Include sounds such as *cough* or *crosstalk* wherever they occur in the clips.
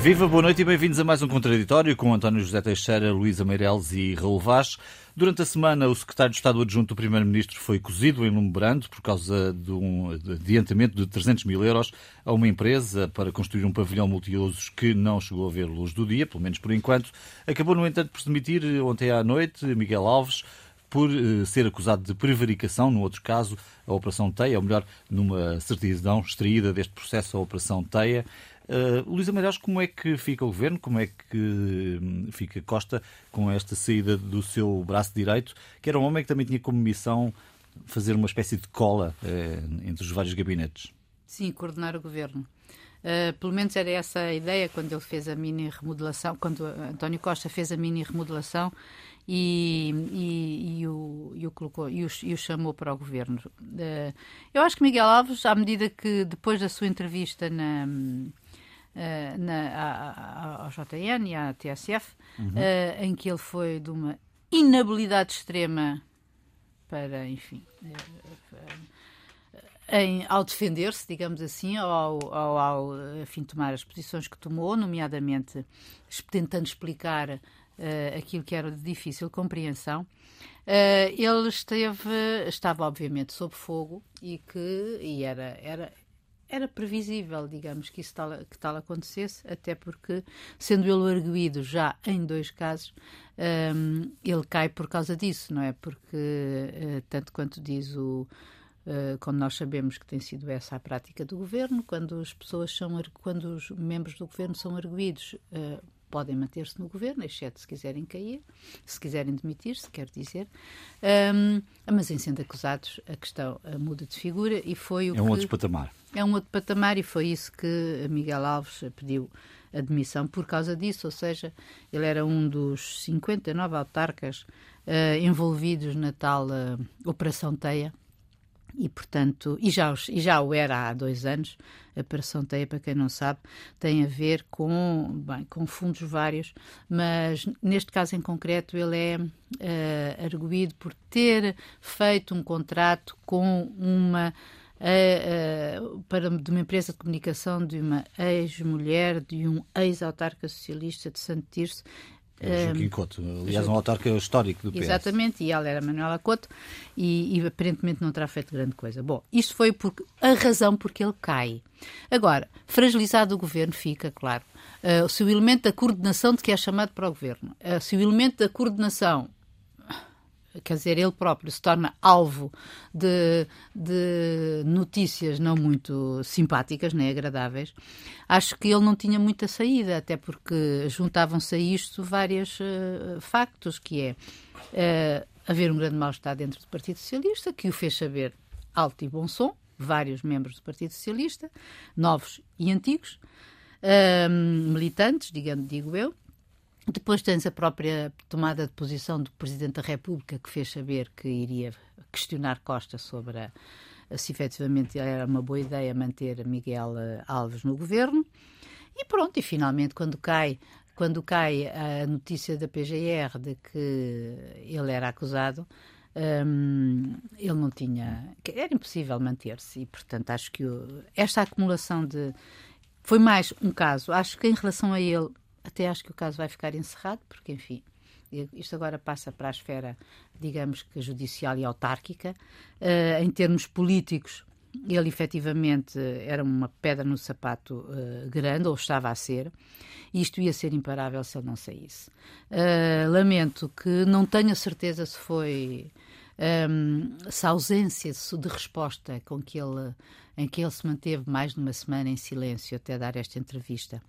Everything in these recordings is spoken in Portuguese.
Viva, boa noite e bem-vindos a mais um Contraditório com António José Teixeira, Luísa Meireles e Raul Vaz. Durante a semana, o secretário de Estado adjunto do Primeiro-Ministro foi cozido em Lume Brando por causa de um adiantamento de 300 mil euros a uma empresa para construir um pavilhão multiusos que não chegou a ver luz do dia, pelo menos por enquanto. Acabou, no entanto, por se demitir ontem à noite Miguel Alves, por uh, ser acusado de prevaricação, no outro caso, a Operação Teia, ou melhor, numa certidão extraída deste processo, a Operação Teia. Uh, Luísa Meireles, como é que fica o governo? Como é que hum, fica Costa com esta saída do seu braço direito, que era um homem que também tinha como missão fazer uma espécie de cola uh, entre os vários gabinetes? Sim, coordenar o governo. Uh, pelo menos era essa a ideia quando ele fez a mini remodelação, quando António Costa fez a mini remodelação e, e, e, o, e, o, colocou, e, o, e o chamou para o governo. Uh, eu acho que Miguel Alves, à medida que depois da sua entrevista na, eh, na, ao JN e à TSF, uhum. uh, em que ele foi de uma inabilidade extrema para, enfim, uh, em, ao defender-se, digamos assim, ao, ao, ao enfim, tomar as posições que tomou, nomeadamente tentando explicar uh, aquilo que era de difícil compreensão, uh, ele esteve, estava obviamente sob fogo e que e era, era, era previsível, digamos, que isso tal, que tal acontecesse, até porque, sendo ele arguído já em dois casos, um, ele cai por causa disso, não é? Porque, uh, tanto quanto diz o. Uh, quando nós sabemos que tem sido essa a prática do governo, quando as pessoas são, quando os membros do governo são arguídos, uh, podem manter-se no governo, exceto se quiserem cair, se quiserem demitir-se, quer dizer. Um, mas em sendo acusados, a questão muda de figura e foi o É um que, outro patamar. É um outro patamar e foi isso que Miguel Alves pediu admissão por causa disso, ou seja, ele era um dos 59 autarcas uh, envolvidos na tal uh, Operação Teia, e, portanto, e já, e já o era há dois anos, a Operação Teia, para quem não sabe, tem a ver com, bem, com fundos vários, mas neste caso em concreto ele é uh, arguído por ter feito um contrato com uma uh, para, de uma empresa de comunicação de uma ex-mulher de um ex-autarca socialista de Santo Tirso, é Joaquim Couto, aliás, um autarca histórico do PS. Exatamente, e ela era Manuela Couto e, e, aparentemente não terá feito grande coisa. Bom, isto foi porque, a razão porque ele cai. Agora, fragilizado o governo fica, claro, uh, se o elemento da coordenação de que é chamado para o governo, uh, se o elemento da coordenação quer dizer, ele próprio se torna alvo de, de notícias não muito simpáticas, nem agradáveis, acho que ele não tinha muita saída, até porque juntavam-se a isto vários uh, factos, que é uh, haver um grande mal-estar dentro do Partido Socialista, que o fez saber alto e bom som, vários membros do Partido Socialista, novos e antigos, uh, militantes, digamos, digo eu, depois tens a própria tomada de posição do Presidente da República, que fez saber que iria questionar Costa sobre a, se efetivamente era uma boa ideia manter Miguel eh, Alves no governo. E pronto, e finalmente, quando cai, quando cai a notícia da PGR de que ele era acusado, um, ele não tinha. Era impossível manter-se. E, portanto, acho que o, esta acumulação de. Foi mais um caso. Acho que em relação a ele, até acho que o caso vai ficar encerrado, porque, enfim, isto agora passa para a esfera, digamos que judicial e autárquica. Uh, em termos políticos, ele efetivamente era uma pedra no sapato uh, grande, ou estava a ser, e isto ia ser imparável se ele não saísse. Uh, lamento que não tenho a certeza se foi. Um, se a ausência de resposta com que ele, em que ele se manteve mais de uma semana em silêncio até dar esta entrevista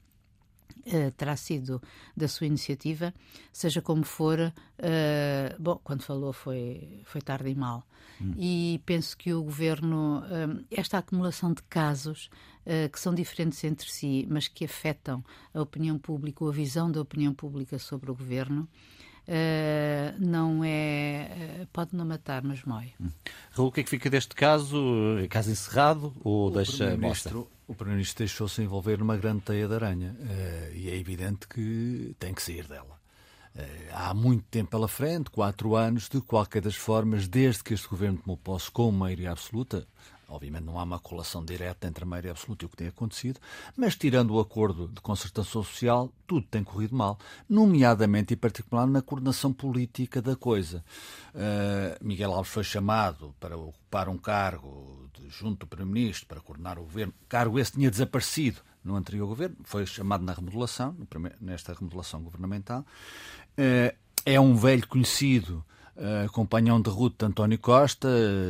Uh, terá sido da sua iniciativa, seja como for, uh, bom, quando falou foi, foi tarde e mal. Hum. E penso que o governo, uh, esta acumulação de casos que são diferentes entre si, mas que afetam a opinião pública ou a visão da opinião pública sobre o governo, Uh, não é. Uh, pode não matar, mas mói. Hum. Raul, o que é que fica deste caso? É caso encerrado ou o deixa mostra? O Primeiro-Ministro deixou-se envolver numa grande teia de aranha uh, e é evidente que tem que sair dela. há muito tempo pela frente, quatro anos, de qualquer das formas, desde que este governo tomou posse com maioria absoluta, Obviamente não há uma colação direta entre a maioria absoluta e o que tem acontecido, mas tirando o acordo de concertação social, tudo tem corrido mal, nomeadamente e particularmente na coordenação política da coisa. Uh, Miguel Alves foi chamado para ocupar um cargo de, junto do Primeiro-Ministro para coordenar o governo. Cargo esse tinha desaparecido no anterior governo, foi chamado na remodelação, nesta remodelação governamental. Uh, é um velho conhecido uh, companhão de ruta de António Costa,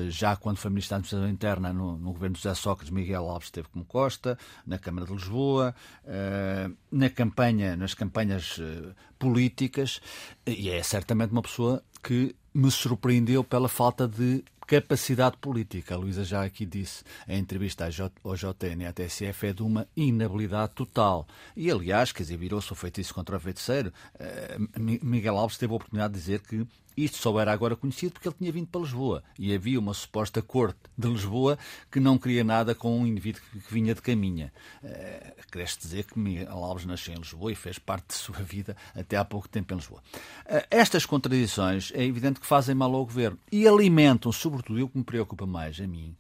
já quando foi Ministro da Administração Interna no, no, governo de José Sócrates, Miguel Alves esteve como Costa, na Câmara de Lisboa, uh, na campanha, nas campanhas uh, políticas, e é certamente uma pessoa que me surpreendeu pela falta de capacidade política. A Luísa já aqui disse, a entrevista ao JN e à TSF é de uma inabilidade total. E, aliás, quer dizer, virou-se o feitiço contra o feiticeiro. Miguel Alves teve a oportunidade de dizer que isto só era agora conhecido porque ele tinha vindo para Lisboa e havia uma suposta corte de Lisboa que não queria nada com um indivíduo que vinha de caminha. Uh, Cresce dizer que Miguel Alves nasceu em Lisboa e fez parte de sua vida até há pouco tempo em Lisboa. Uh, estas contradições é evidente que fazem mal ao governo e alimentam, sobretudo, o que me preocupa mais a mim,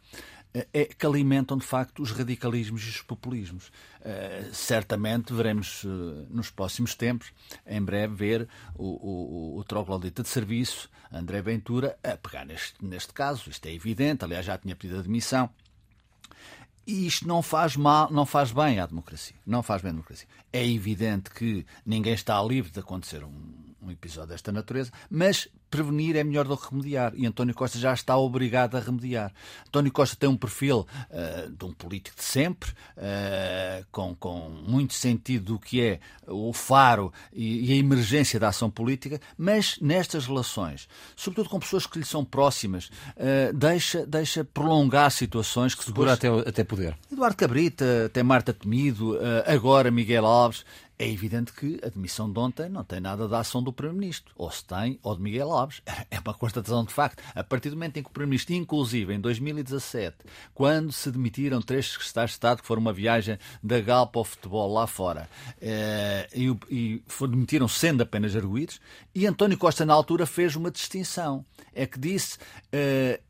eh, é que alimentam de facto os radicalismos e os populismos. Uh, certamente veremos uh, nos próximos tempos, em breve, ver o, o, o troglodita de serviço, André Ventura, a pegar neste, neste caso. Isto é evidente, aliás, já tinha pedido admissão. E isto não faz mal, não faz bem à democracia. Não faz bem à democracia. É evidente que ninguém está livre de acontecer um, um episódio desta natureza, mas prevenir é melhor do que remediar. E António Costa já está obrigado a remediar. António Costa tem um perfil uh, de um político de sempre, uh, com, com muito sentido do que é o faro e, e, a emergência da ação política, mas nestas relações, sobretudo com pessoas que lhe são próximas, uh, deixa, deixa prolongar situações que Segura depois... até, até poder. Eduardo Cabrita, até Marta Temido, agora Miguel Alves é evidente que a demissão de ontem não tem nada da ação do Primeiro-Ministro. Ou se tem, ou de Miguel Alves. *laughs* É uma constatação de facto. A partir do momento em que o Primeiro-Ministro, inclusive em 2017, quando se demitiram três secretários de Estado, que foram uma viagem da Galpa ao futebol lá fora, eh, e, e demitiram sendo apenas arguídos, e António Costa, na altura, fez uma distinção. É que disse. Eh,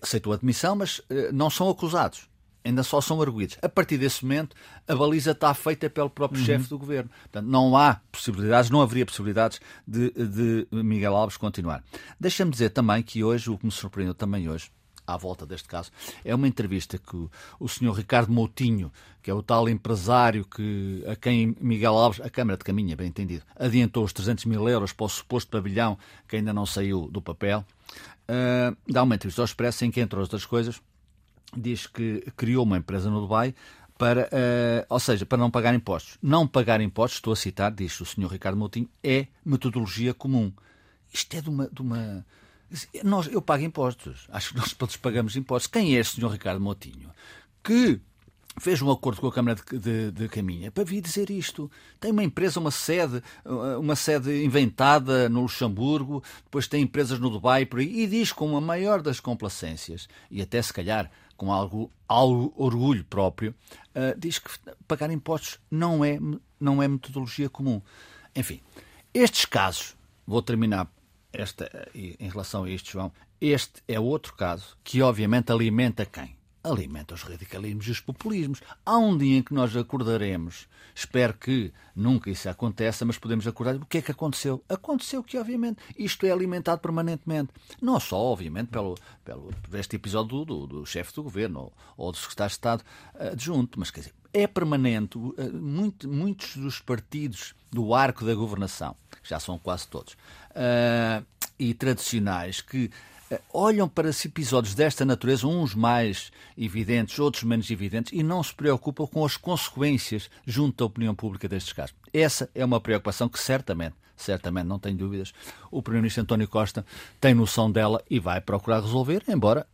aceitou a demissão, mas eh, não são acusados ainda só são arguídos. A partir desse momento, a baliza está feita pelo próprio uhum. chefe do governo. Portanto, não há possibilidades, não haveria possibilidades de, de Miguel Alves continuar. Deixa-me dizer também que hoje, o que me surpreendeu também hoje, à volta deste caso, é uma entrevista que o, o senhor Ricardo Moutinho, que é o tal empresário que, a quem Miguel Alves, a Câmara de Caminha, bem entendido, adiantou os 300 mil euros para o suposto pavilhão que ainda não saiu do papel, uh, dá uma entrevista ao Expresso em que, entre outras coisas, diz que criou uma empresa no Dubai para, uh, ou seja, para não pagar impostos. Não pagar impostos, estou a citar, diz o Sr. Ricardo Moutinho, é metodologia comum. Isto é de uma, de uma... Nós, eu pago impostos. Acho que nós todos pagamos impostos. Quem é este Sr. Ricardo Moutinho? Que fez um acordo com a Câmara de, de, de, Caminha para vir dizer isto. Tem uma empresa, uma sede, uma sede inventada no Luxemburgo, depois tem empresas no Dubai por aí, e diz com a maior das complacências, e até se calhar com algo, algo orgulho próprio, uh, diz que pagar impostos não é, não é metodologia comum. Enfim, estes casos, vou terminar esta, em relação a isto, João, este é outro caso que obviamente alimenta quem? Alimenta os radicalismos e os populismos. Há um dia em que nós acordaremos, espero que nunca isso aconteça, mas podemos acordar. O que é que aconteceu? Aconteceu que, obviamente, isto é alimentado permanentemente. Não só, obviamente, pelo, pelo, por este episódio do, do, do chefe do governo ou, ou do secretário de Estado adjunto, mas quer dizer, é permanente. Muito, muitos dos partidos do arco da governação, que já são quase todos, uh, e tradicionais, que eh, olham para episódios desta natureza, uns mais evidentes, outros menos evidentes, e não se preocupam com as consequências junto à opinião pública destes casos. Essa é uma preocupação que certamente, certamente, não tenho dúvidas, o Primeiro-Ministro António Costa tem noção dela e vai procurar resolver, embora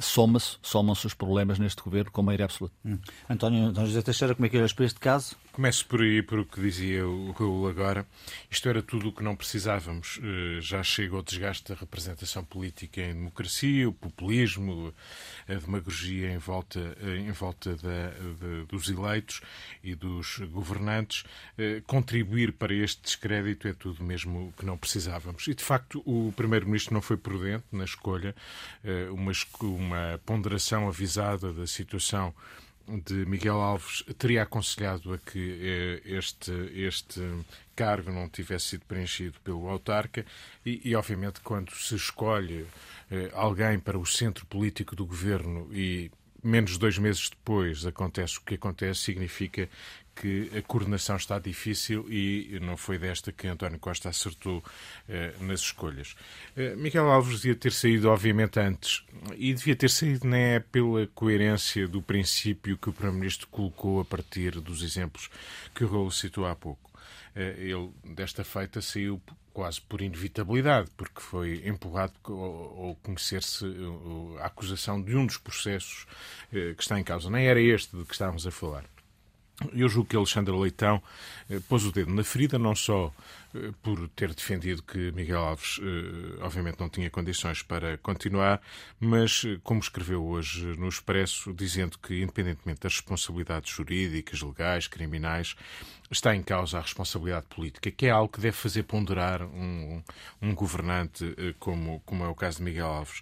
soma-se, somam-se os problemas neste governo com maioria absoluta. Hum. António, António José Teixeira, como é que olhas para este caso? Começo por aí, por o que dizia o Raul agora. Isto era tudo o que não precisávamos. Eh, já chega o desgaste da representação política em democracia, o populismo, a demagogia em volta, eh, em volta da, de, dos eleitos e dos governantes. Eh, contribuir para este descrédito é tudo mesmo o que não precisávamos. E, de facto, o Primeiro-Ministro não foi prudente na escolha, uma, uma ponderação avisada da situação de Miguel Alves teria aconselhado a que eh, este, este cargo não tivesse sido preenchido pelo autarca e, e obviamente, quando se escolhe eh, alguém para o centro político do governo e menos de dois meses depois acontece o que acontece, significa que a coordenação está difícil e não foi desta que António Costa acertou eh, nas escolhas. Eh, Miguel Alves devia ter saído, obviamente, antes, e devia ter saído não é pela coerência do princípio que o Primeiro-Ministro colocou a partir dos exemplos que o Raul citou há pouco. Eh, ele, desta feita, saiu quase por inevitabilidade, porque foi empurrado ao conhecer-se a acusação de um dos processos que está em causa. Nem era este de que estávamos a falar. Eu julgo que Alexandre Leitão eh, pôs o dedo na ferida, não só eh, por ter defendido que Miguel Alves, eh, obviamente, não tinha condições para continuar, mas, como escreveu hoje no Expresso, dizendo que, independentemente das responsabilidades jurídicas, legais, criminais, está em causa a responsabilidade política, que é algo que deve fazer ponderar um, um governante como, como é o caso de Miguel Alves.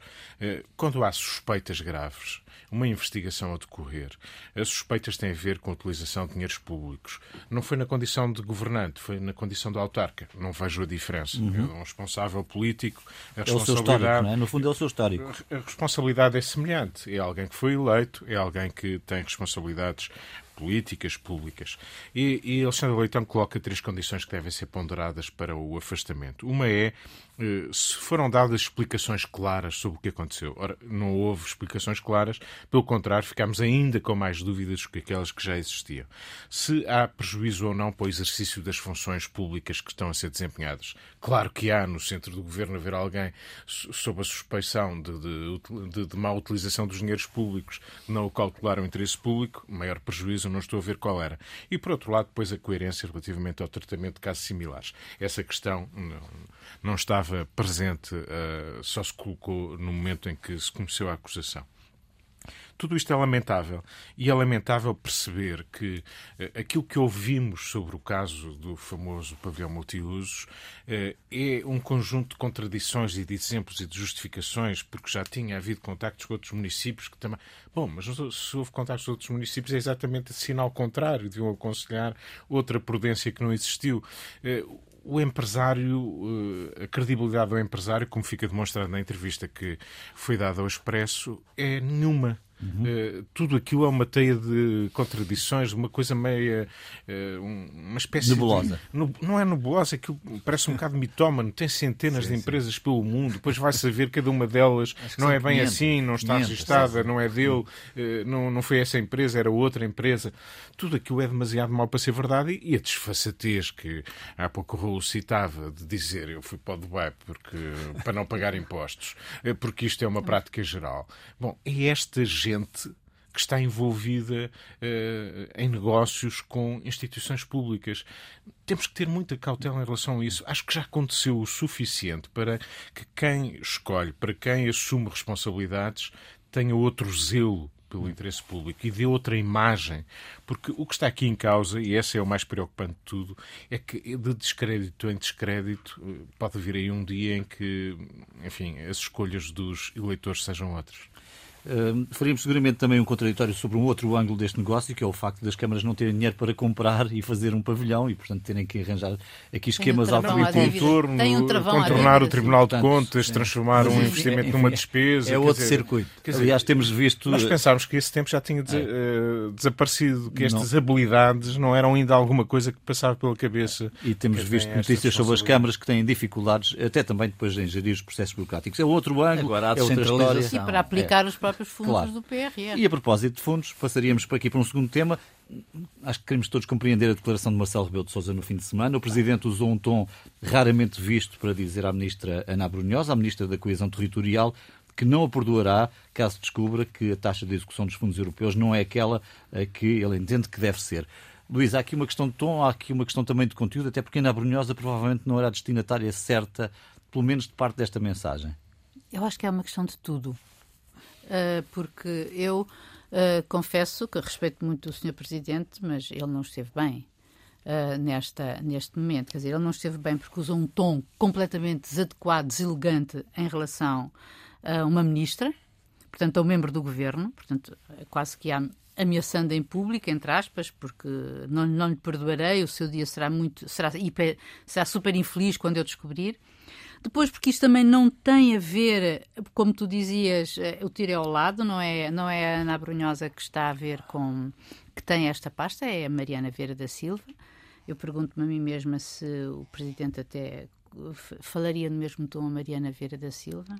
Quando há suspeitas graves, uma investigação a decorrer. As suspeitas têm a ver com a utilização de dinheiros públicos. Não foi na condição de governante, foi na condição de autarca. Não vejo a diferença. Uhum. É um responsável político, a responsabilidade... É o seu histórico, é? No fundo é o seu histórico. A responsabilidade é semelhante. É alguém que foi eleito, é alguém que tem responsabilidades políticas públicas. E, e Alexandre Leitão coloca três condições que devem ser ponderadas para o afastamento. Uma é eh, se foram dadas explicações claras sobre o que aconteceu. Ora, não houve explicações claras, pelo contrário, ficámos ainda com mais dúvidas do que aquelas que já existiam. Se há prejuízo ou não para o exercício das funções públicas que estão a ser desempenhadas. Claro que há no centro do governo haver alguém sob a suspeição de, de, de, de má utilização dos dinheiros públicos, não calcular o interesse público, maior prejuízo, não estou a ver qual era. E, por outro lado, depois a coerência relativamente ao tratamento de casos similares. Essa questão não, não estava presente, uh, só se colocou no momento em que se começou a acusação. Tudo isto é lamentável. E é lamentável perceber que uh, aquilo que ouvimos sobre o caso do famoso pavilhão multiusos uh, é um conjunto de contradições e de exemplos e de justificações, porque já tinha havido contactos com outros municípios que também. Bom, mas se houve contactos com outros municípios é exatamente sinal contrário, deviam aconselhar outra prudência que não existiu. Uh, o empresário, eh, a credibilidade do empresário, como fica demonstrado na entrevista que foi dada ao Expresso, é nenhuma. Uhum. Uh, tudo aquilo é uma teia de contradições, uma coisa meia. Uh, uma espécie nebulosa. De, não é nebulosa, aquilo parece um *laughs* bocado mitómano. Tem centenas sim, de empresas sim. pelo mundo, depois vai saber cada uma delas não é bem 500, assim, não está 500, registada, sim. não é dele, uh, não, não foi essa empresa, era outra empresa. Tudo aquilo é demasiado mal para ser verdade e a desfaçatez que há pouco o Raul citava de dizer eu fui para o Dubai porque, para não pagar impostos, porque isto é uma prática geral. Bom, é esta gente que está envolvida uh, em negócios com instituições públicas. Temos que ter muita cautela em relação a isso. Acho que já aconteceu o suficiente para que quem escolhe, para quem assume responsabilidades, tenha outro zelo pelo interesse público e dê outra imagem. Porque o que está aqui em causa, e esse é o mais preocupante de tudo, é que de descrédito em descrédito eh, pode vir aí um dia em que, enfim, as escolhas dos eleitores sejam outras. Uh, faríamos seguramente também um contraditório sobre um outro ângulo deste negócio, que é o facto das câmaras não terem dinheiro para comprar e fazer um pavilhão e, portanto, terem que arranjar aqui esquemas alternativos. Um um contornar o Tribunal de Contas, transformar um investimento numa despesa. É outro dizer, circuito. Dizer, Aliás, temos visto. Nós pensámos que esse tempo já tinha des uh, desaparecido, que estas não. habilidades não eram ainda alguma coisa que passava pela cabeça. E temos visto notícias sobre as câmaras que têm dificuldades, até também depois em gerir os processos burocráticos. É outro ângulo, Agora, há é outra história. E para aplicar é. os próprios próprios fundos claro. do PRR. E a propósito de fundos, passaríamos por aqui para um segundo tema. Acho que queremos todos compreender a declaração de Marcelo Rebelo de Sousa no fim de semana. O Presidente usou um tom raramente visto para dizer à Ministra Ana Brunhosa, à Ministra da Coesão Territorial, que não a perdoará caso descubra que a taxa de execução dos fundos europeus não é aquela que ele entende que deve ser. Luís, há aqui uma questão de tom, há aqui uma questão também de conteúdo, até porque Ana Brunhosa provavelmente não era a destinatária certa, pelo menos de parte desta mensagem. Eu acho que é uma questão de tudo. Eh, porque eu uh, confesso que respeito muito o Sr. Presidente, mas ele não esteve bem. Uh, nesta, neste momento. Quer dizer, ele não esteve bem porque usou um tom completamente desadequado, deselegante em relação a uma ministra. portanto, a um membro do governo, portanto, quase que ameaçando em público, entre aspas, porque não, não lhe perdoarei, o seu dia será muito, será, hiper, será super infeliz quando eu descobrir. Depois, porque isto também não tem a ver, como tu dizias, eh, o tiro é ao lado, não é, não é a Ana Brunhosa que está a ver com, que tem esta pasta, é a Mariana Vieira da Silva. Eu pergunto-me a mim mesma se o Presidente até falaria no mesmo tom a Mariana Vieira da Silva.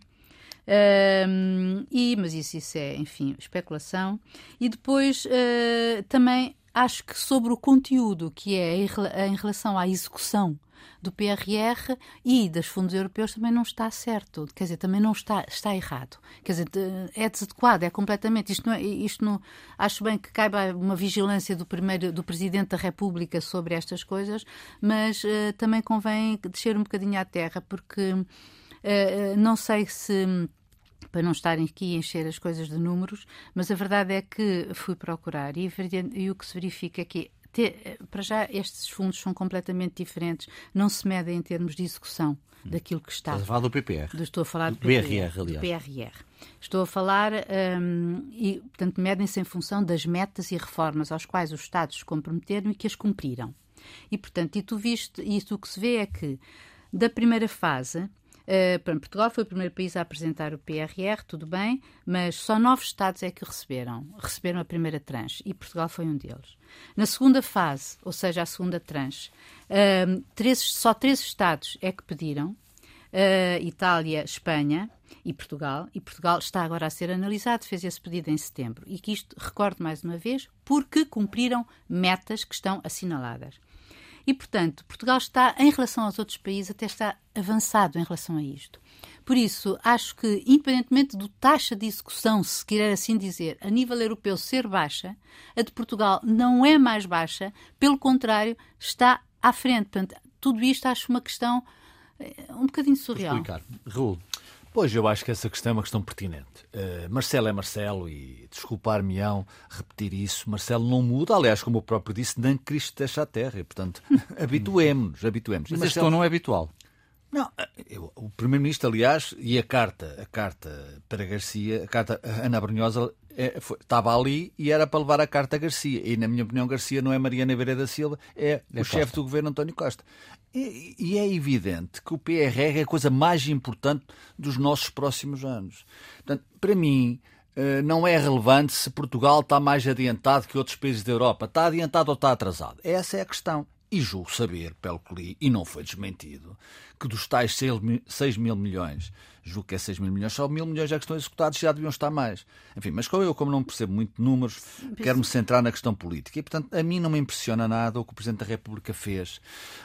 Um, e, mas isso, isso é, enfim, especulação. E depois uh, também acho que sobre o conteúdo, que é em, relação à execução do PRR e dos fundos europeus também não está certo, quer dizer, também não está, está errado. Quer dizer, é desadequado, é completamente. Isto não, é, isto não acho bem que caiba uma vigilância do primeiro do Presidente da República sobre estas coisas, mas uh, também convém descer um bocadinho à terra, porque uh, não sei se para não estarem aqui a encher as coisas de números, mas a verdade é que fui procurar e, e o que se verifica é que para já estes fundos são completamente diferentes, não se medem em termos de execução daquilo que está. Estás a falar do PPR. Estou a falar do, do PRR, aliás. Do PRR. Estou a falar, um, e, portanto, medem-se em função das metas e reformas aos quais os Estados se comprometeram e que as cumpriram. E, portanto, e tu viste, isso o que se vê é que da primeira fase Uh, Portugal foi o primeiro país a apresentar o PRR, tudo bem, mas só nove Estados é que receberam, receberam a primeira tranche e Portugal foi um deles. Na segunda fase, ou seja, a segunda tranche, uh, três, só três Estados é que pediram, uh, Itália, Espanha e Portugal, e Portugal está agora a ser analisado, fez esse pedido em setembro. E que isto, recordo mais uma vez, porque cumpriram metas que estão assinaladas. E, portanto, Portugal está, em relação aos outros países, até está avançado em relação a isto. Por isso, acho que, independentemente do taxa de execução, se querer assim dizer, a nível europeu ser baixa, a de Portugal não é mais baixa, pelo contrário, está à frente. Portanto, tudo isto acho uma questão eh, um bocadinho surreal. Explicar. Raul. Pois, eu acho que essa questão é uma questão pertinente. Uh, Marcelo é Marcelo e, desculpar-me-ão repetir isso, Marcelo não muda, aliás, como o próprio disse, nem Cristo deixa a terra. E, portanto, *laughs* habituemos-nos, habituemos. Mas Marcelo... este não é habitual. Não, eh, eu, o Primeiro-Ministro, aliás, e a carta, a carta para Garcia, a carta Ana Brunhosa é, foi, estava ali e era para levar a carta a Garcia. E, na minha opinião, Garcia não é Mariana Vieira da Silva, é, é o chefe do governo António Costa. E, e, é evidente que o PRR é a coisa mais importante dos nossos próximos anos. Portanto, para mim, eh, não é relevante se Portugal está mais adiantado que outros países da Europa. Está adiantado ou está atrasado? Essa é a questão. E julgo saber, pelo que li, e não foi desmentido, que dos tais 6 mil milhões julgo que é 6 mil milhões, só mil milhões já que estão executados, já deviam estar mais. Enfim, mas como eu, como não percebo muito números, quero-me centrar na questão política. E, portanto, a mim não me impressiona nada o que o Presidente da República fez.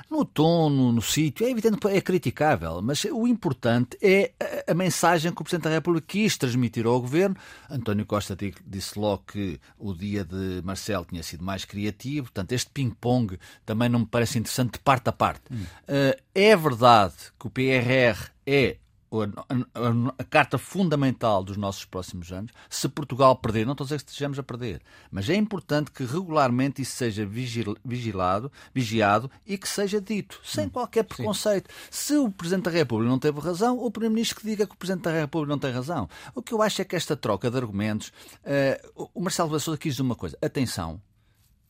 No tom, no, no sítio, é evidente que é criticável, mas o importante é a, a, mensagem que o Presidente da República quis transmitir ao Governo. António Costa disse logo que o dia de Marcelo tinha sido mais criativo, portanto, este ping-pong também não me parece interessante de parte a parte. Hum. Uh, é verdade que o PRR é a, a, carta fundamental dos nossos próximos anos. Se Portugal perder, não estou a dizer que estejamos a perder, mas é importante que regularmente isso seja vigilado, vigiado e que seja dito, sem hum, qualquer preconceito. Sim. Se o Presidente da República não teve razão, o Primeiro-Ministro que diga que o Presidente da República não tem razão. O que eu acho é que esta troca de argumentos. Uh, o Marcelo Vassouza quis dizer uma coisa: atenção,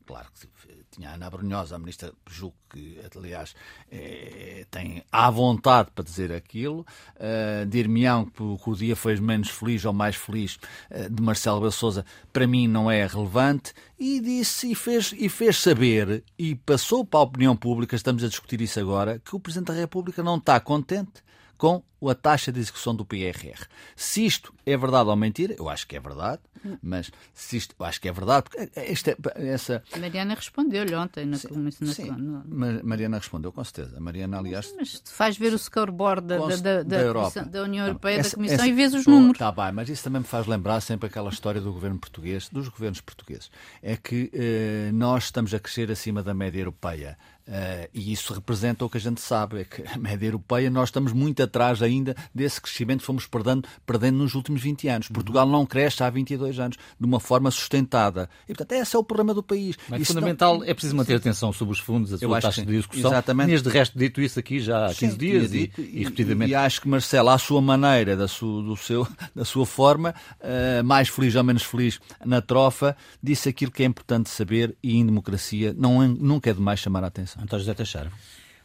claro que tinha a Ana Brunhosa, a ministra, julgo que, aliás, é, tem à vontade para dizer aquilo. Uh, Dir-me-ão que, que o dia foi menos feliz ou mais feliz uh, de Marcelo Bel Souza, para mim não é relevante. E disse e fez, e fez saber, e passou para a opinião pública, estamos a discutir isso agora, que o Presidente da República não está contente com a taxa de execução do PRR. Se isto é verdade ou mentira, eu acho que é verdade, mas se isto, eu acho que é verdade, porque esta, essa... Mariana respondeu-lhe ontem na, comissão. sim, no... Mariana respondeu, com certeza. Mariana, aliás... Mas tu faz ver o scoreboard da, da, da, da, Europa. da União Europeia, essa, da Comissão, essa, e vês os números. Está bem, mas isso também me faz lembrar sempre aquela história do governo português, dos governos portugueses. É que eh, nós estamos a crescer acima da média europeia Uh, e isso representa o que a gente sabe, é que a média europeia nós estamos muito atrás ainda desse crescimento que fomos perdendo, perdendo nos últimos 20 anos. Uhum. Portugal não cresce há 22 anos de uma forma sustentada. E, portanto, esse é o problema do país. Mas isso fundamental não... é preciso manter atenção sobre os fundos, a sua taxa de discussão. Exatamente. Tinhas de resto dito isso aqui já há 15 Sim, dias e, e, repetidamente. E, acho que Marcelo, à sua maneira, da sua, do seu, *laughs* da sua forma, uh, mais feliz ou menos feliz na trofa, disse aquilo que é importante saber e em democracia não é, nunca é demais chamar a atenção. António José Teixeira.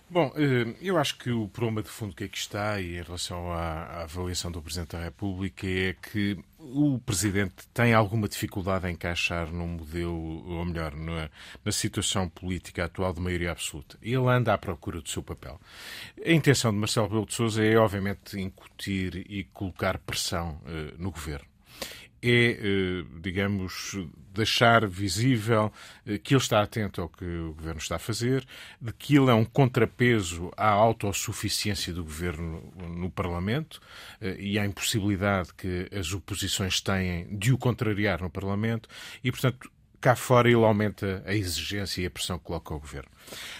Bom, eh, eu acho que o problema de fundo que aqui está, e em relação à, avaliação do Presidente da República, é que o Presidente tem alguma dificuldade em encaixar num modelo, ou melhor, na, na situação política atual de maioria absoluta. Ele anda à procura do seu papel. A intenção de Marcelo Rebelo de Sousa é, obviamente, incutir e colocar pressão uh, no Governo é, eh, digamos, deixar visível eh, que ele está atento ao que o governo está a fazer, de que ele é um contrapeso à autossuficiência do governo no Parlamento eh, e à impossibilidade que as oposições têm de o contrariar no Parlamento e, portanto, cá fora ele aumenta a exigência e a pressão que coloca ao governo.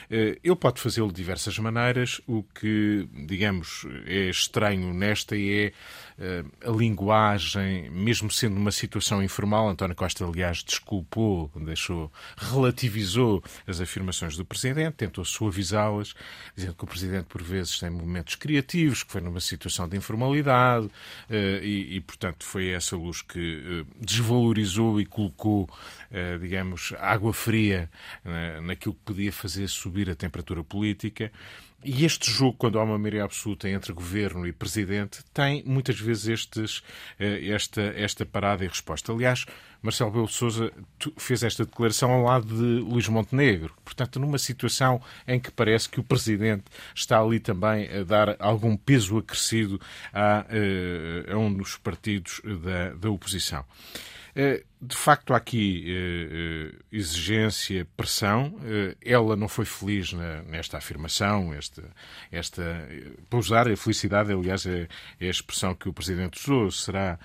Ele pode fazê-lo de diversas maneiras. O que, digamos, é estranho nesta é eh, a linguagem, mesmo sendo uma situação informal, António Costa, aliás, desculpou, deixou, relativizou as afirmações do Presidente, tentou suavizá-las, dizendo que o Presidente, por vezes, tem momentos criativos, que foi numa situação de informalidade, eh, e, e portanto, foi essa luz que eh, desvalorizou e colocou, digamos, água fria naquilo que podia fazer subir a temperatura política. E este jogo, quando há uma maioria absoluta entre governo e presidente, tem muitas vezes estes, eh, esta, esta parada e resposta. Aliás, Marcelo Belo Souza fez esta declaração ao lado de Luís Montenegro. Portanto, numa situação em que parece que o presidente está ali também a dar algum peso acrescido a, eh, a um dos partidos da, da oposição. Eh, de facto, há aqui eh, eh, exigência, pressão. Ela não foi feliz nesta afirmação, esta, esta, para usar a felicidade, aliás, é, é a expressão que o Presidente usou. Será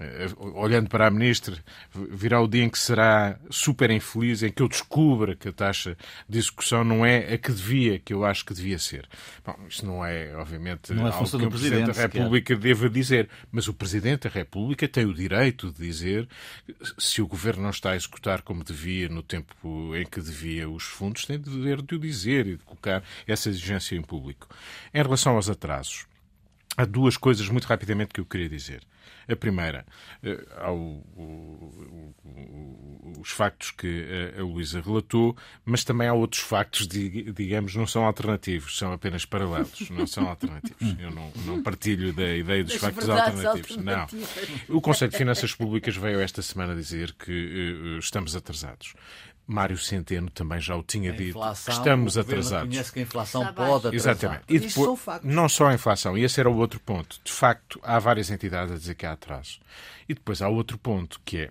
eh, olhando para a ministra, virá o dia em que será super infeliz, em que eu descubra que a taxa de execução não é a que devia, que eu acho que devia ser. Bom, isto não é, obviamente, não é algo que o Presidente da República deva dizer, mas o Presidente da República tem o direito de dizer se o Governo não está a executar como devia no tempo em que devia os fundos, tem o dever de o dizer e de colocar essa exigência em público. Em relação aos atrasos, há duas coisas muito rapidamente que eu queria dizer. A primeira, eh, ao, os factos que a Luísa relatou, mas também há outros factos, digamos, não são alternativos, são apenas paralelos, não são alternativos. Eu não, não partilho da ideia dos factos alternativos. Não. O Conselho de Finanças Públicas veio esta semana dizer que uh, estamos atrasados. Mário Centeno também já o tinha dito. Estamos atrasados. Conhece que a inflação pode atrasar. Exatamente. E depois, não só a inflação, e esse era o outro ponto. De facto, há várias entidades a dizer que há atraso. E depois há outro ponto, que é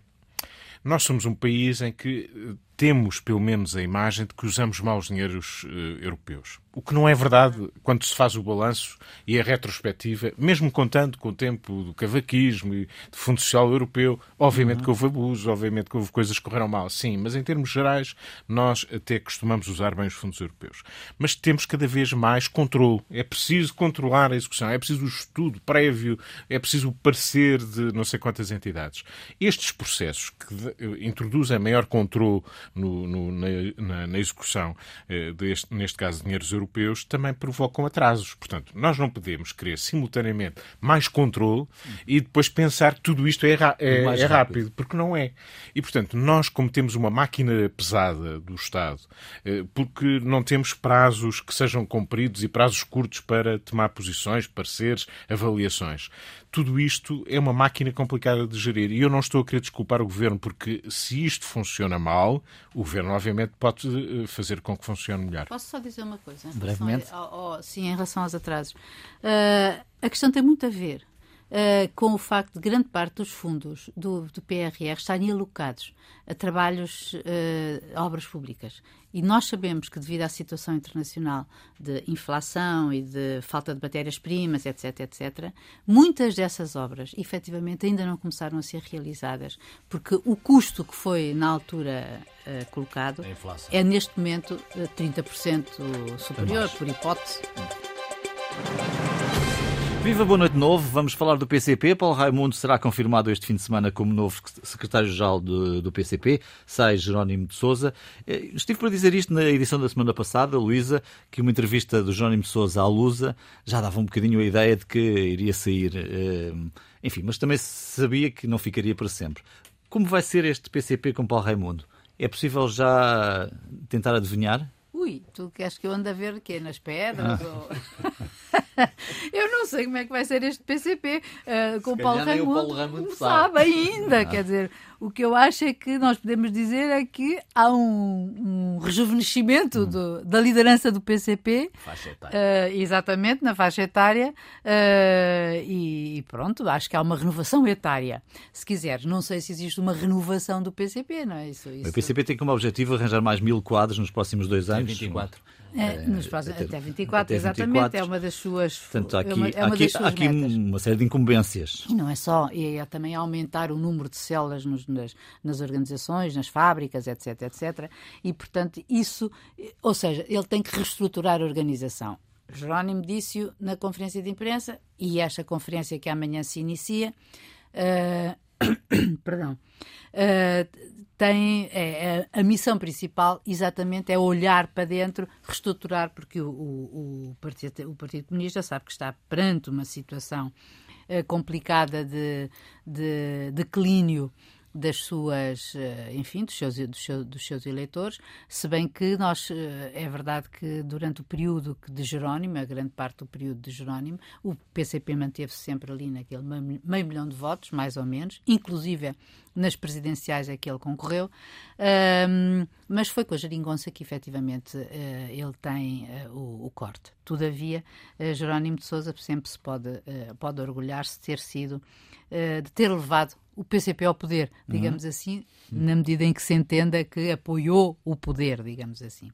nós somos um país em que eh, temos, pelo menos, a imagem de que usamos mal os dinheiros uh, europeus. O que não é verdade quando se faz o balanço e a retrospectiva, mesmo contando com o tempo do cavaquismo e do Fundo Social Europeu, obviamente uhum. que houve abusos, obviamente que houve coisas que correram mal, sim, mas em termos gerais nós até costumamos usar bem os fundos europeus. Mas temos cada vez mais controle. É preciso controlar a execução, é preciso o estudo prévio, é preciso o parecer de não sei quantas entidades. Estes processos que introduzem maior controle no, no, na, na, execução, eh, deste, neste caso, dinheiros europeus, também provocam atrasos. Portanto, nós não podemos querer simultaneamente mais controle e depois pensar que tudo isto é, é, é rápido, rápido, porque não é. E, portanto, nós, como temos uma máquina pesada do Estado, eh, porque não temos prazos que sejam cumpridos e prazos curtos para tomar posições, pareceres, avaliações tudo isto é uma máquina complicada de gerir. E eu não estou a querer desculpar o governo, porque se isto funciona mal, o governo, obviamente, pode eh, fazer com que funcione melhor. Posso só dizer uma coisa? Brevemente. Ao, ao, sim, em relação aos atrasos. Uh, a questão tem muito a ver uh, com o facto de grande parte dos fundos do, do PRR estarem alocados a trabalhos, uh, obras públicas. E nós sabemos que, devido à situação internacional de inflação e de falta de matérias-primas, etc., etc., muitas dessas obras, efetivamente, ainda não começaram a ser realizadas, porque o custo que foi, na altura, uh, colocado é, neste momento, uh, 30% superior, por hipótese. Viva, boa noite de novo. Vamos falar do PCP. Paulo Raimundo será confirmado este fim de semana como novo secretário-geral do, do, PCP. Sai Jerónimo de Souza. Eh, estive para dizer isto na edição da semana passada, Luísa, que uma entrevista do Jerónimo de Souza à Lusa já dava um bocadinho a ideia de que iria sair. Eh, enfim, mas também sabia que não ficaria para sempre. Como vai ser este PCP com Paulo Raimundo? É possível já tentar adivinhar? Ui, tu queres que eu ande a ver o quê? Nas pedras? Ah. Ou... *laughs* eu não sei como é que vai ser este PCP uh, eh, com o Paulo Raimundo. o Paulo Raimundo sabe. sabe ainda. Ah. Quer dizer, o que eu acho é que nós podemos dizer é que há um, um rejuvenescimento hum. do, da liderança do PCP. Faixa etária. Uh, exatamente, na faixa etária. Uh, e, e, pronto, acho que há uma renovação etária. Se quiseres, não sei se existe uma renovação do PCP, não é? Isso, isso... O PCP tem como objetivo arranjar mais mil quadros nos próximos dois anos. 24. É, nos faz, até, até 24, até exatamente. 24. É uma das suas. Portanto, há aqui, é uma, é uma aqui, há aqui uma série de incumbências. E não é só, é, é também aumentar o número de células nos, nas, nas organizações, nas fábricas, etc, etc. E, portanto, isso. Ou seja, ele tem que reestruturar a organização. Jerónimo disse-o na conferência de imprensa, e esta conferência que amanhã se inicia. Uh, *coughs* perdão. Uh, tem é, a, a, missão principal exatamente é olhar para dentro, reestruturar, porque o, o, o, Partido, o Partido Comunista sabe que está perante uma situação uh, complicada de, de declínio das suas, eh, enfim, dos seus, dos seus, dos seus eleitores, se bem que nós, eh, é verdade que durante o período de Jerónimo, a grande parte do período de Jerónimo, o PCP manteve-se sempre ali naquele meio milhão de votos, mais ou menos, inclusive nas presidenciais a que ele concorreu, um, mas foi com a Jeringonça que efetivamente uh, ele tem uh, o, o, corte. Todavia, uh, Jerónimo de Sousa sempre se pode, pode orgulhar-se de ter sido, de ter levado o PCP ao poder, digamos uhum. assim, na medida em que se entenda que apoiou o poder, digamos assim.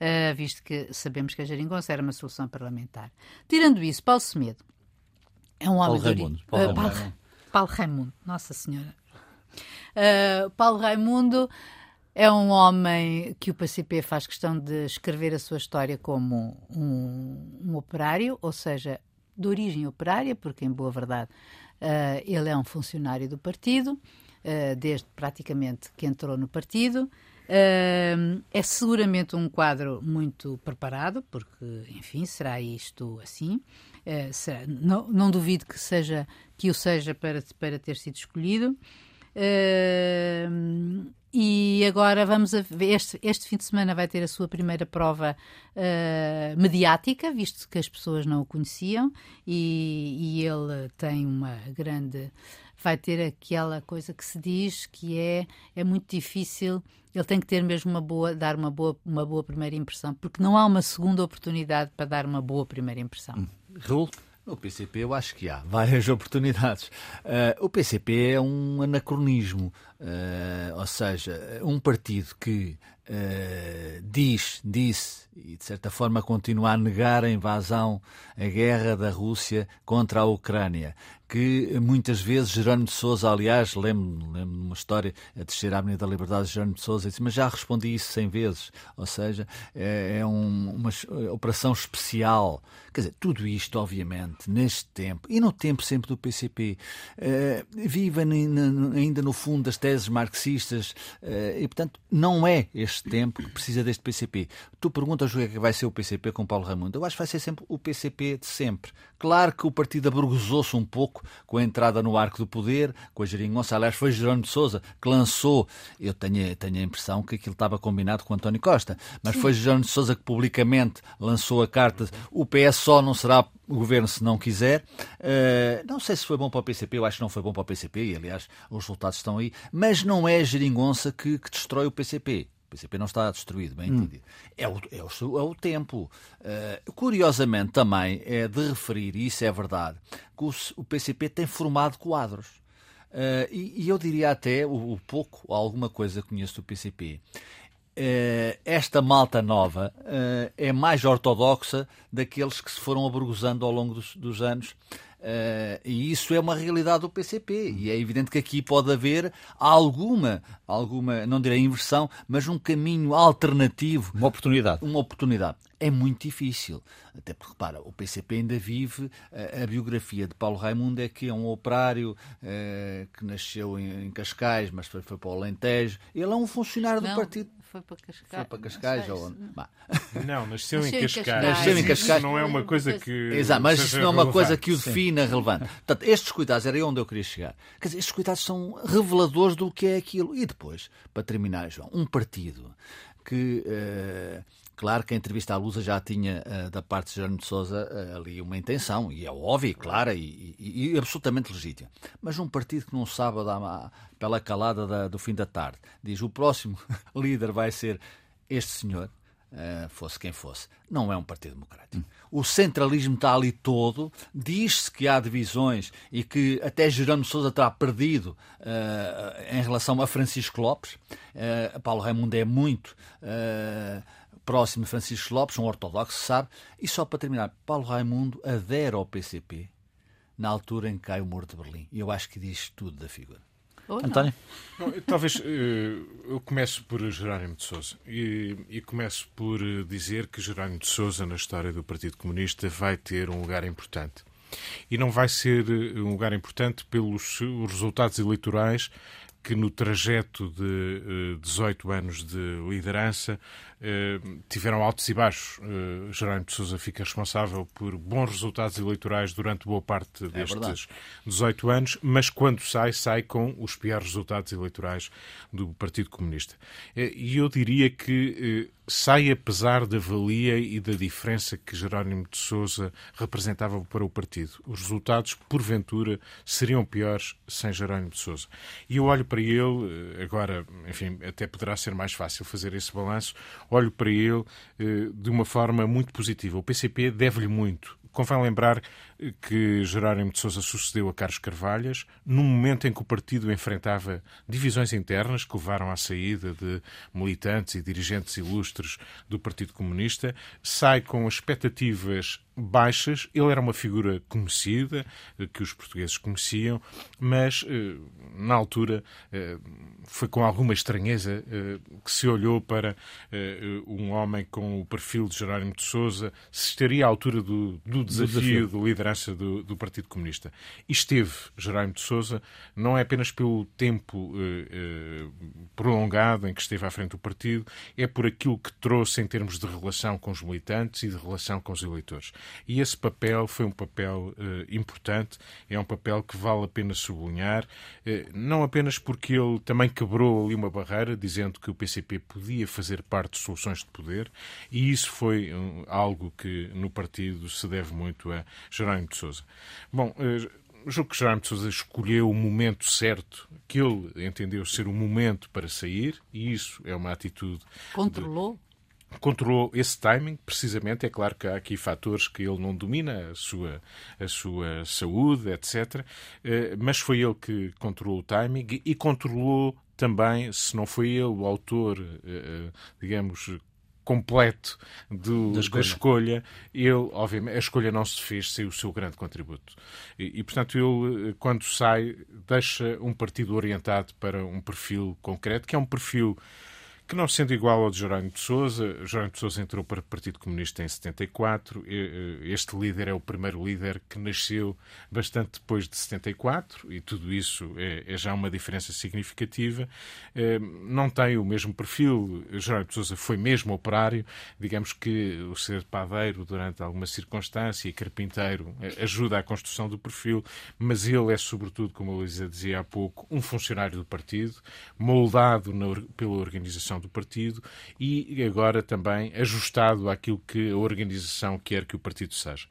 Uh, visto que sabemos que a Jeringonça era uma solução parlamentar. Tirando isso, Paulo Semedo é um homem... Paulo Raimundo. Paulo, uh, Paulo, Raimundo. *laughs* Paulo Raimundo, Nossa Senhora. Uh, Paulo Raimundo é um homem que o PCP faz questão de escrever a sua história como um, um operário, ou seja, de origem operária, porque, em boa verdade, Uh, ele é um funcionário do partido, uh, desde praticamente que entrou no partido. Uh, é seguramente um quadro muito preparado, porque, enfim, será isto assim. Será, não, não, duvido que seja que o seja para, para ter sido escolhido. E agora vamos a ver, este, este fim de semana vai ter a sua primeira prova uh, mediática, visto que as pessoas não o conheciam, e, e, ele tem uma grande. Vai ter aquela coisa que se diz que é, é muito difícil, ele tem que ter mesmo uma boa, dar uma boa, uma boa primeira impressão, porque não há uma segunda oportunidade para dar uma boa primeira impressão. Hum. No PCP eu acho que há várias *laughs* oportunidades. Uh, o PCP é um anacronismo, uh, ou seja, um partido que uh, diz, disse e de certa forma continua a negar a invasão, a guerra da Rússia contra a Ucrânia, que muitas vezes Jerónimo de Sousa, aliás, lembro-me lembro de uma história a descer à Avenida da Liberdade de Jerónimo de Sousa, disse, mas já respondi isso cem vezes, ou seja, é, é um, uma operação especial. Quer dizer, tudo isto, obviamente, neste tempo, e no tempo sempre do PCP, eh, vive ainda no fundo das teses marxistas, eh, e portanto não é este tempo que precisa deste PCP. Tu perguntas o que é que vai ser o PCP com Paulo Raimundo, eu acho que vai ser sempre o PCP de sempre. Claro que o partido abrugosou-se um pouco com a entrada no arco do poder, com a geringonça. Aliás, foi Jerónimo de Sousa que lançou, eu tenho, tenho a impressão que aquilo estava combinado com António Costa, mas foi Jerónimo de Sousa que publicamente lançou a carta o PS só não será o governo se não quiser. Uh, não sei se foi bom para o PCP, eu acho que não foi bom para o PCP, e aliás os resultados estão aí, mas não é a geringonça que, que destrói o PCP PCP não está destruído, bem hum. entendido. É o, é o, é o tempo. Uh, curiosamente também é de referir, e isso é verdade, que o, o PCP tem formado quadros. Uh, e, e, eu diria até, o, o pouco, alguma coisa que conheço do PCP, Uh, esta malta nova é mais ortodoxa daqueles que se foram abrugosando ao longo dos, dos anos Uh, e isso é uma realidade do PCP. E é evidente que aqui pode haver alguma, alguma, não direi inversão, mas um caminho alternativo. Uma oportunidade. Uma oportunidade. É muito difícil. Até porque, repara, o PCP ainda vive a, a biografia de Paulo Raimundo, é que é um operário uh, que nasceu em, em, Cascais, mas foi, foi para o Alentejo. Ele é um funcionário não, do partido. Foi para Cascais. Foi para Cascais ou onde? Não, nasceu, nasceu em Cascais. Nasceu em Cascais. Isso não é uma coisa que. Exato, mas isso não é uma coisa que o defina relevante. Portanto, estes cuidados, era onde eu queria chegar. Quer dizer, estes cuidados são reveladores do que é aquilo. E depois, para terminar, João, um partido que. Uh, Claro que a entrevista à Lusa já tinha, uh, da parte de Jerónimo de Sousa, uh, ali uma intenção, e é óbvia, clara e, e, e, absolutamente legítima. Mas um partido que não sabe dar pela calada da, do fim da tarde diz o próximo *laughs* líder vai ser este senhor, uh, fosse quem fosse, não é um partido democrático. Hum. O centralismo está ali todo, diz-se que há divisões e que até Jerónimo Sousa terá perdido em relação a Francisco Lopes. Paulo Raimundo é muito próximo Francisco Lopes, um ortodoxo, sabe. E só para terminar, Paulo Raimundo adere ao PCP na altura em que cai o Muro de Berlim. E eu acho que diz tudo da figura. António? Não, talvez uh, eu começo por Jerónimo de Sousa e, e, começo por eh, dizer que Jerónimo de Sousa na história do Partido Comunista vai ter um lugar importante. E não vai ser eh, um lugar importante pelos resultados eleitorais que no trajeto de uh, 18 anos de liderança eh, tiveram altos e baixos. Uh, Jerónimo de Sousa fica responsável por bons resultados eleitorais durante boa parte é destes é 18 anos, mas quando sai, sai com os piores resultados eleitorais do Partido Comunista. Eh, e eu diria que sai apesar da valia e da diferença que Jerónimo de Sousa representava para o partido. Os resultados, porventura, seriam piores sem Jerónimo de Sousa. E eu olho para ele, agora, enfim, até poderá ser mais fácil fazer esse balanço, olho para ele eh, de uma forma muito positiva. O PCP deve-lhe muito. Convém lembrar que Jerónimo de Sousa sucedeu a Carlos Carvalhas num momento em que o partido enfrentava divisões internas que levaram à saída de militantes e dirigentes ilustres do Partido Comunista, sai com expectativas baixas. Ele era uma figura conhecida, eh, que os portugueses conheciam, mas eh, na altura eh, foi com alguma estranheza que se olhou para um homem com o perfil de Jerónimo de Sousa, se estaria à altura do, do desafio, do liderança liderança do, do Partido Comunista. E esteve Jerónimo de Sousa, não é apenas pelo tempo eh, eh, prolongado em que esteve à frente do partido, é por aquilo que trouxe em termos de relação com os militantes e de relação com os eleitores. E esse papel foi um papel eh, importante, é um papel que vale a pena sublinhar, eh, não apenas porque ele também quebrou ali uma barreira, dizendo que o PCP podia fazer parte de soluções de poder, e isso foi um, algo que no partido se deve muito a Jerónimo Jerónimo de Sousa. Bom, eh, julgo que Jerónimo de Sousa escolheu o momento certo, que ele entendeu ser o momento para sair, e isso é uma atitude. Controlou? De, controlou esse timing, precisamente. É claro que há aqui fatores que ele não domina, a sua, a sua saúde, etc. Eh, mas foi ele que controlou o timing e controlou também, se não foi ele o autor, eh, digamos, completo do, da, escolha. da, escolha. ele, obviamente, a escolha não se fez sem o seu grande contributo. E, e, portanto, ele, quando sai, deixa um partido orientado para um perfil concreto, que é um perfil que não sendo igual ao de Jerónimo de Sousa, Jerónimo de Sousa entrou para o Partido Comunista em 74. Eh, este líder é o primeiro líder que nasceu bastante depois de 74 e tudo isso é, é já uma diferença significativa. Eh, não tem o mesmo perfil. Jerónimo de Sousa foi mesmo operário. Digamos que o ser padeiro durante alguma circunstância e carpinteiro eh, ajuda à construção do perfil, mas ele é, sobretudo, como a Luísa dizia há pouco, um funcionário do partido, moldado na, pela organização do partido e agora também ajustado àquilo que a organização quer que o partido seja.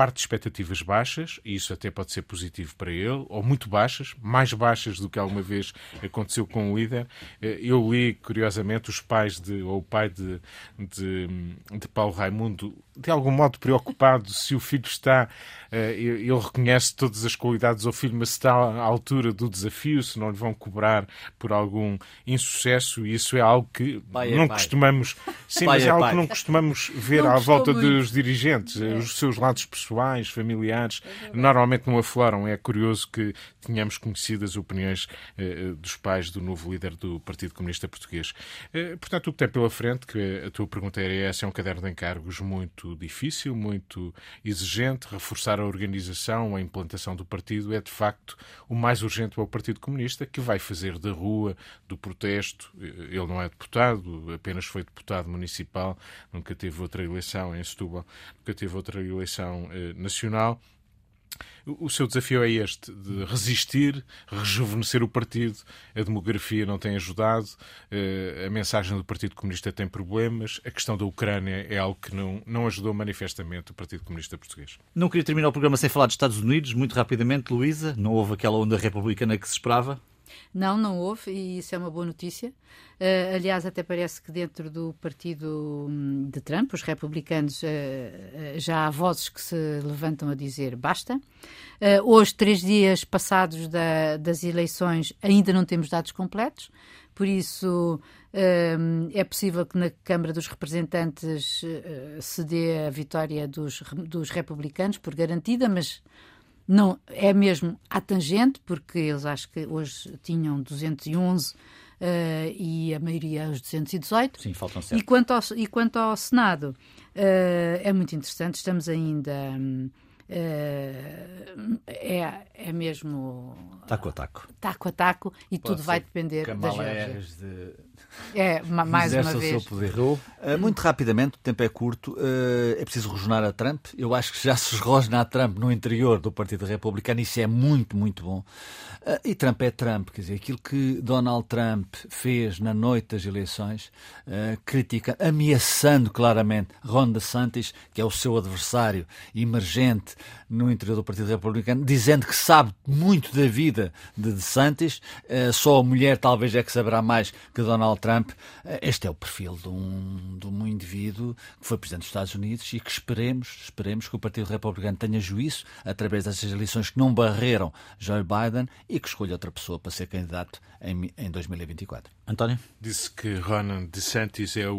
Parte de expectativas baixas, e isso até pode ser positivo para ele, ou muito baixas, mais baixas do que alguma vez aconteceu com o líder. Eh, eu li, curiosamente, os pais de, ou o pai de, de, de Paulo Raimundo, de algum modo preocupado se o filho está, eh, ele reconhece todas as qualidades ao filho, mas está à altura do desafio, se não lhe vão cobrar por algum insucesso, e isso é algo que pai é não pai. costumamos, sim, Pai mas é é algo pai. que não costumamos ver Não à volta muito. dos dirigentes, os seus lados pessoais, familiares, normalmente não afloram. É curioso que tenhamos conhecido as opiniões eh, dos pais do novo líder do Partido Comunista Português. Eh, portanto, o que tem pela frente, que a tua pergunta era essa, é um caderno de encargos muito difícil, muito exigente. Reforçar a organização, a implantação do partido é de facto o mais urgente para o Partido Comunista, que vai fazer da rua, do protesto. eh, Ele não é deputado, apenas foi deputado municipal, nunca teve outra eleição em Setúbal, nunca teve outra eleição eh, nacional. O o seu desafio é este, de resistir, rejuvenescer o partido. A demografia não tem ajudado, eh, a mensagem do Partido Comunista tem problemas, a questão da Ucrânia é algo que não, não ajudou manifestamente o Partido Comunista Português. Não queria terminar o programa sem falar dos Estados Unidos, muito rapidamente, Luísa. Não houve aquela onda republicana que se esperava? Não, não houve, e isso é uma boa notícia. Eh, aliás, até parece que dentro do partido hum, de Trump, os republicanos, eh, eh, já há vozes que se levantam a dizer basta. Hoje, três dias passados da- das eleições, ainda não temos dados completos, por isso hum, é possível que na Câmara dos Representantes se dê a vitória dos, dos republicanos por garantida, mas não, é mesmo à tangente, porque eles acho que hoje tinham 211 eh, e a maioria aos 218. Sim, faltam E sete. quanto ao, e quanto ao Senado, eh, é muito interessante, estamos ainda. eh, é, é mesmo Taco a taco. taco a taco e tudo Pode vai ser depender da Kamala Geórgia. De É, ma- mais uma exerce o vez. seu poder. Uh, muito rapidamente, o tempo é curto, uh, é preciso rosnar a Trump. Eu acho que já se rosna a Trump no interior do Partido Republicano, isso é muito, muito bom. Uh, e Trump é Trump, quer dizer, aquilo que Donald Trump fez na noite das eleições, uh, critica, ameaçando claramente Ron DeSantis, que é o seu adversário emergente no interior do Partido Republicano, dizendo que sabe muito da vida de DeSantis, uh, só a mulher talvez é que saberá mais que Donald Trump. Uh, Este é o perfil de um, de um indivíduo que foi Presidente dos Estados Unidos e que esperemos, esperemos que o Partido Republicano tenha juízo através dessas eleições que não barreram Joe Biden e que escolha outra pessoa para ser candidato em, em 2024. António? Disse que Ronan DeSantis é o,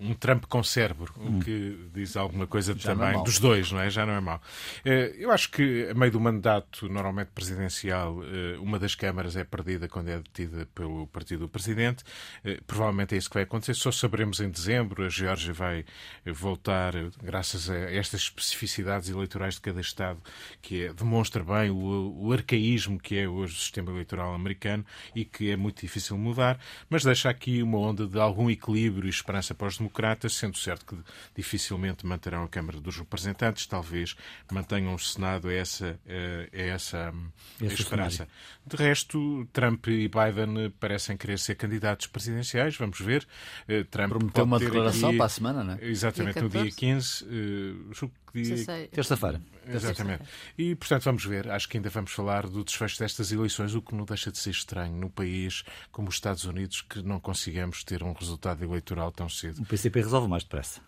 um Trump com cérebro, o que diz alguma coisa Já é também mau. dos dois, não é? Já não é mau. Eh, Eu acho que, a meio do mandato, normalmente presidencial, eh, uma das câmaras é perdida quando é detida pelo partido do presidente. Eh, Provavelmente é isso que vai acontecer. Só saberemos em dezembro. A Geórgia vai voltar, graças a estas especificidades eleitorais de cada Estado, que é- demonstra bem o, o arcaísmo que é hoje o sistema eleitoral americano e que é muito difícil mudar, mas deixa aqui uma onda de algum equilíbrio e esperança para os democratas, sendo certo que dificilmente manterão a Câmara dos Representantes, talvez mantenham o Senado, é essa, eh, essa hum, Esse a esperança. De resto, Trump e Biden parecem querer ser candidatos presidenciais, vamos ver. Eh, Trump Prometeu uma declaração aqui- para a semana, não é? Exatamente, Dia no dia 14. 15, eh, julgo que dia 16. Terça-feira. Exatamente. E, portanto, vamos ver. Acho que ainda vamos falar do desfecho destas eleições, o que não deixa de ser estranho num país como os Estados Unidos, que não consigamos ter um resultado eleitoral tão cedo. O PCP resolve mais depressa.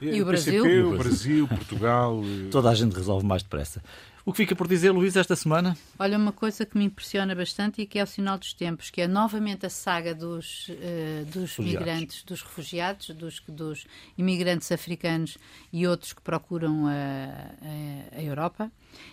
E o PCP, Brasil? o Brasil, Portugal. *laughs* eh, Toda a gente resolve mais depressa. O que fica por dizer, Luís, esta semana? Olha, uma coisa que me impressiona bastante e que é o sinal dos tempos, que é novamente a saga dos, eh, dos migrantes, dos refugiados, dos, dos imigrantes africanos e outros que procuram a, a- a Europa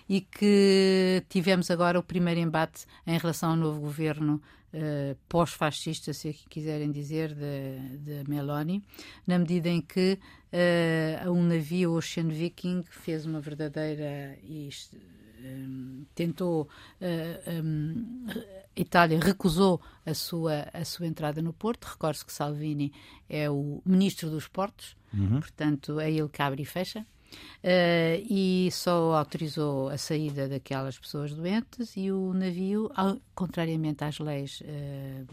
e que tivemos agora o primeiro embate em relação ao novo governo eh, pós-fascista, se quiserem dizer, de, de Meloni, na medida em que eh, um navio Ocean Viking fez uma verdadeira isto, um, tentou uh, um, a Itália recusou a sua a sua entrada no Porto. Recorde-se que Salvini é o ministro dos portos portanto é ele que abre e fecha Uh, e só autorizou a saída daquelas pessoas doentes e o navio, ao- contrariamente às leis, uh,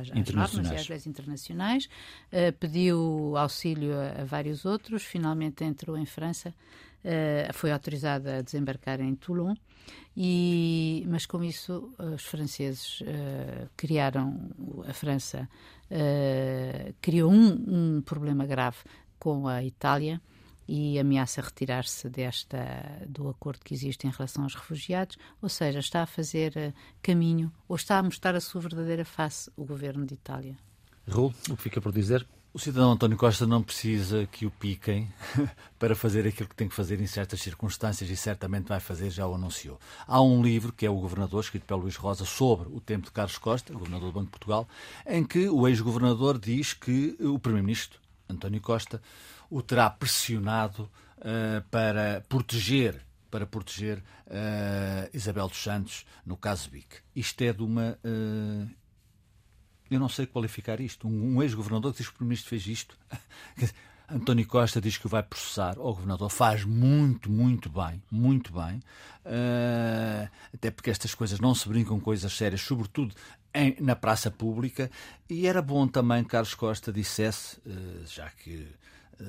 às, às normas e às leis internacionais, uh, pediu auxílio a, a vários outros, finalmente entrou em França foi autorizada a desembarcar em Toulon, e, mas com isso os franceses criaram, a França criou um, um problema grave com a Itália e ameaça retirar-se desta do acordo que existe em relação aos refugiados, ou seja, está a fazer uh, caminho ou está a mostrar a sua verdadeira face o governo de Itália. Raul, o que fica por dizer? O cidadão António Costa não precisa que o piquem *laughs* para fazer aquilo que tem que fazer em certas circunstâncias e certamente vai fazer, já o anunciou. Há um livro, que é O Governador, escrito pelo Luís Rosa, sobre o tempo de Carlos Costa, governador do Banco de Portugal, em que o ex-governador diz que o primeiro-ministro, António Costa, o terá pressionado uh, para proteger para proteger uh, Isabel dos Santos no caso BIC. Isto é de uma uh, eu não sei qualificar isto. Um, um ex-governador que diz que o Primeiro-Ministro fez isto. *laughs* António Costa diz que o vai processar. O governador faz muito, muito bem, muito bem. Uh, até porque estas coisas não se brincam coisas sérias, sobretudo em, na praça pública. E era bom também que Carlos Costa dissesse, já que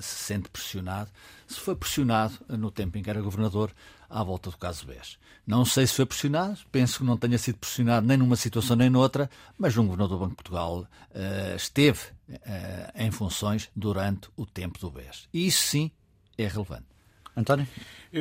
se sente pressionado, se foi pressionado no tempo em que era governador à volta do caso BES. Não sei se foi pressionado, penso que não tenha sido pressionado nem numa situação nem noutra, mas um governador do Banco de Portugal uh, esteve uh, em funções durante o tempo do BES. E isso sim é relevante. António?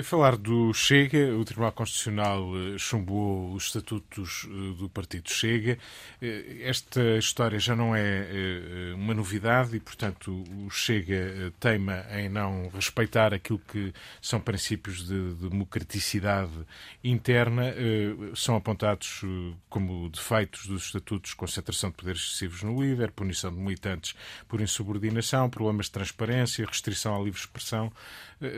Falar do Chega, o Tribunal Constitucional eh, chumbou os estatutos eh, do Partido Chega. Eh, esta história já não é uma novidade e, portanto, o Chega teima em não respeitar aquilo que são princípios de democraticidade interna. São apontados como defeitos dos estatutos concentração de poderes excessivos no líder, punição de militantes por insubordinação, problemas de transparência, restrição à livre expressão.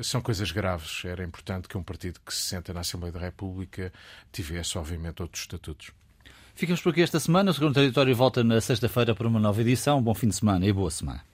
São coisas graves. Era importante que um partido que se senta na Assembleia da República tivesse, obviamente, outros estatutos. Ficamos por aqui esta semana. O segundo território volta na sexta-feira para uma nova edição. Bom fim de semana e boa semana.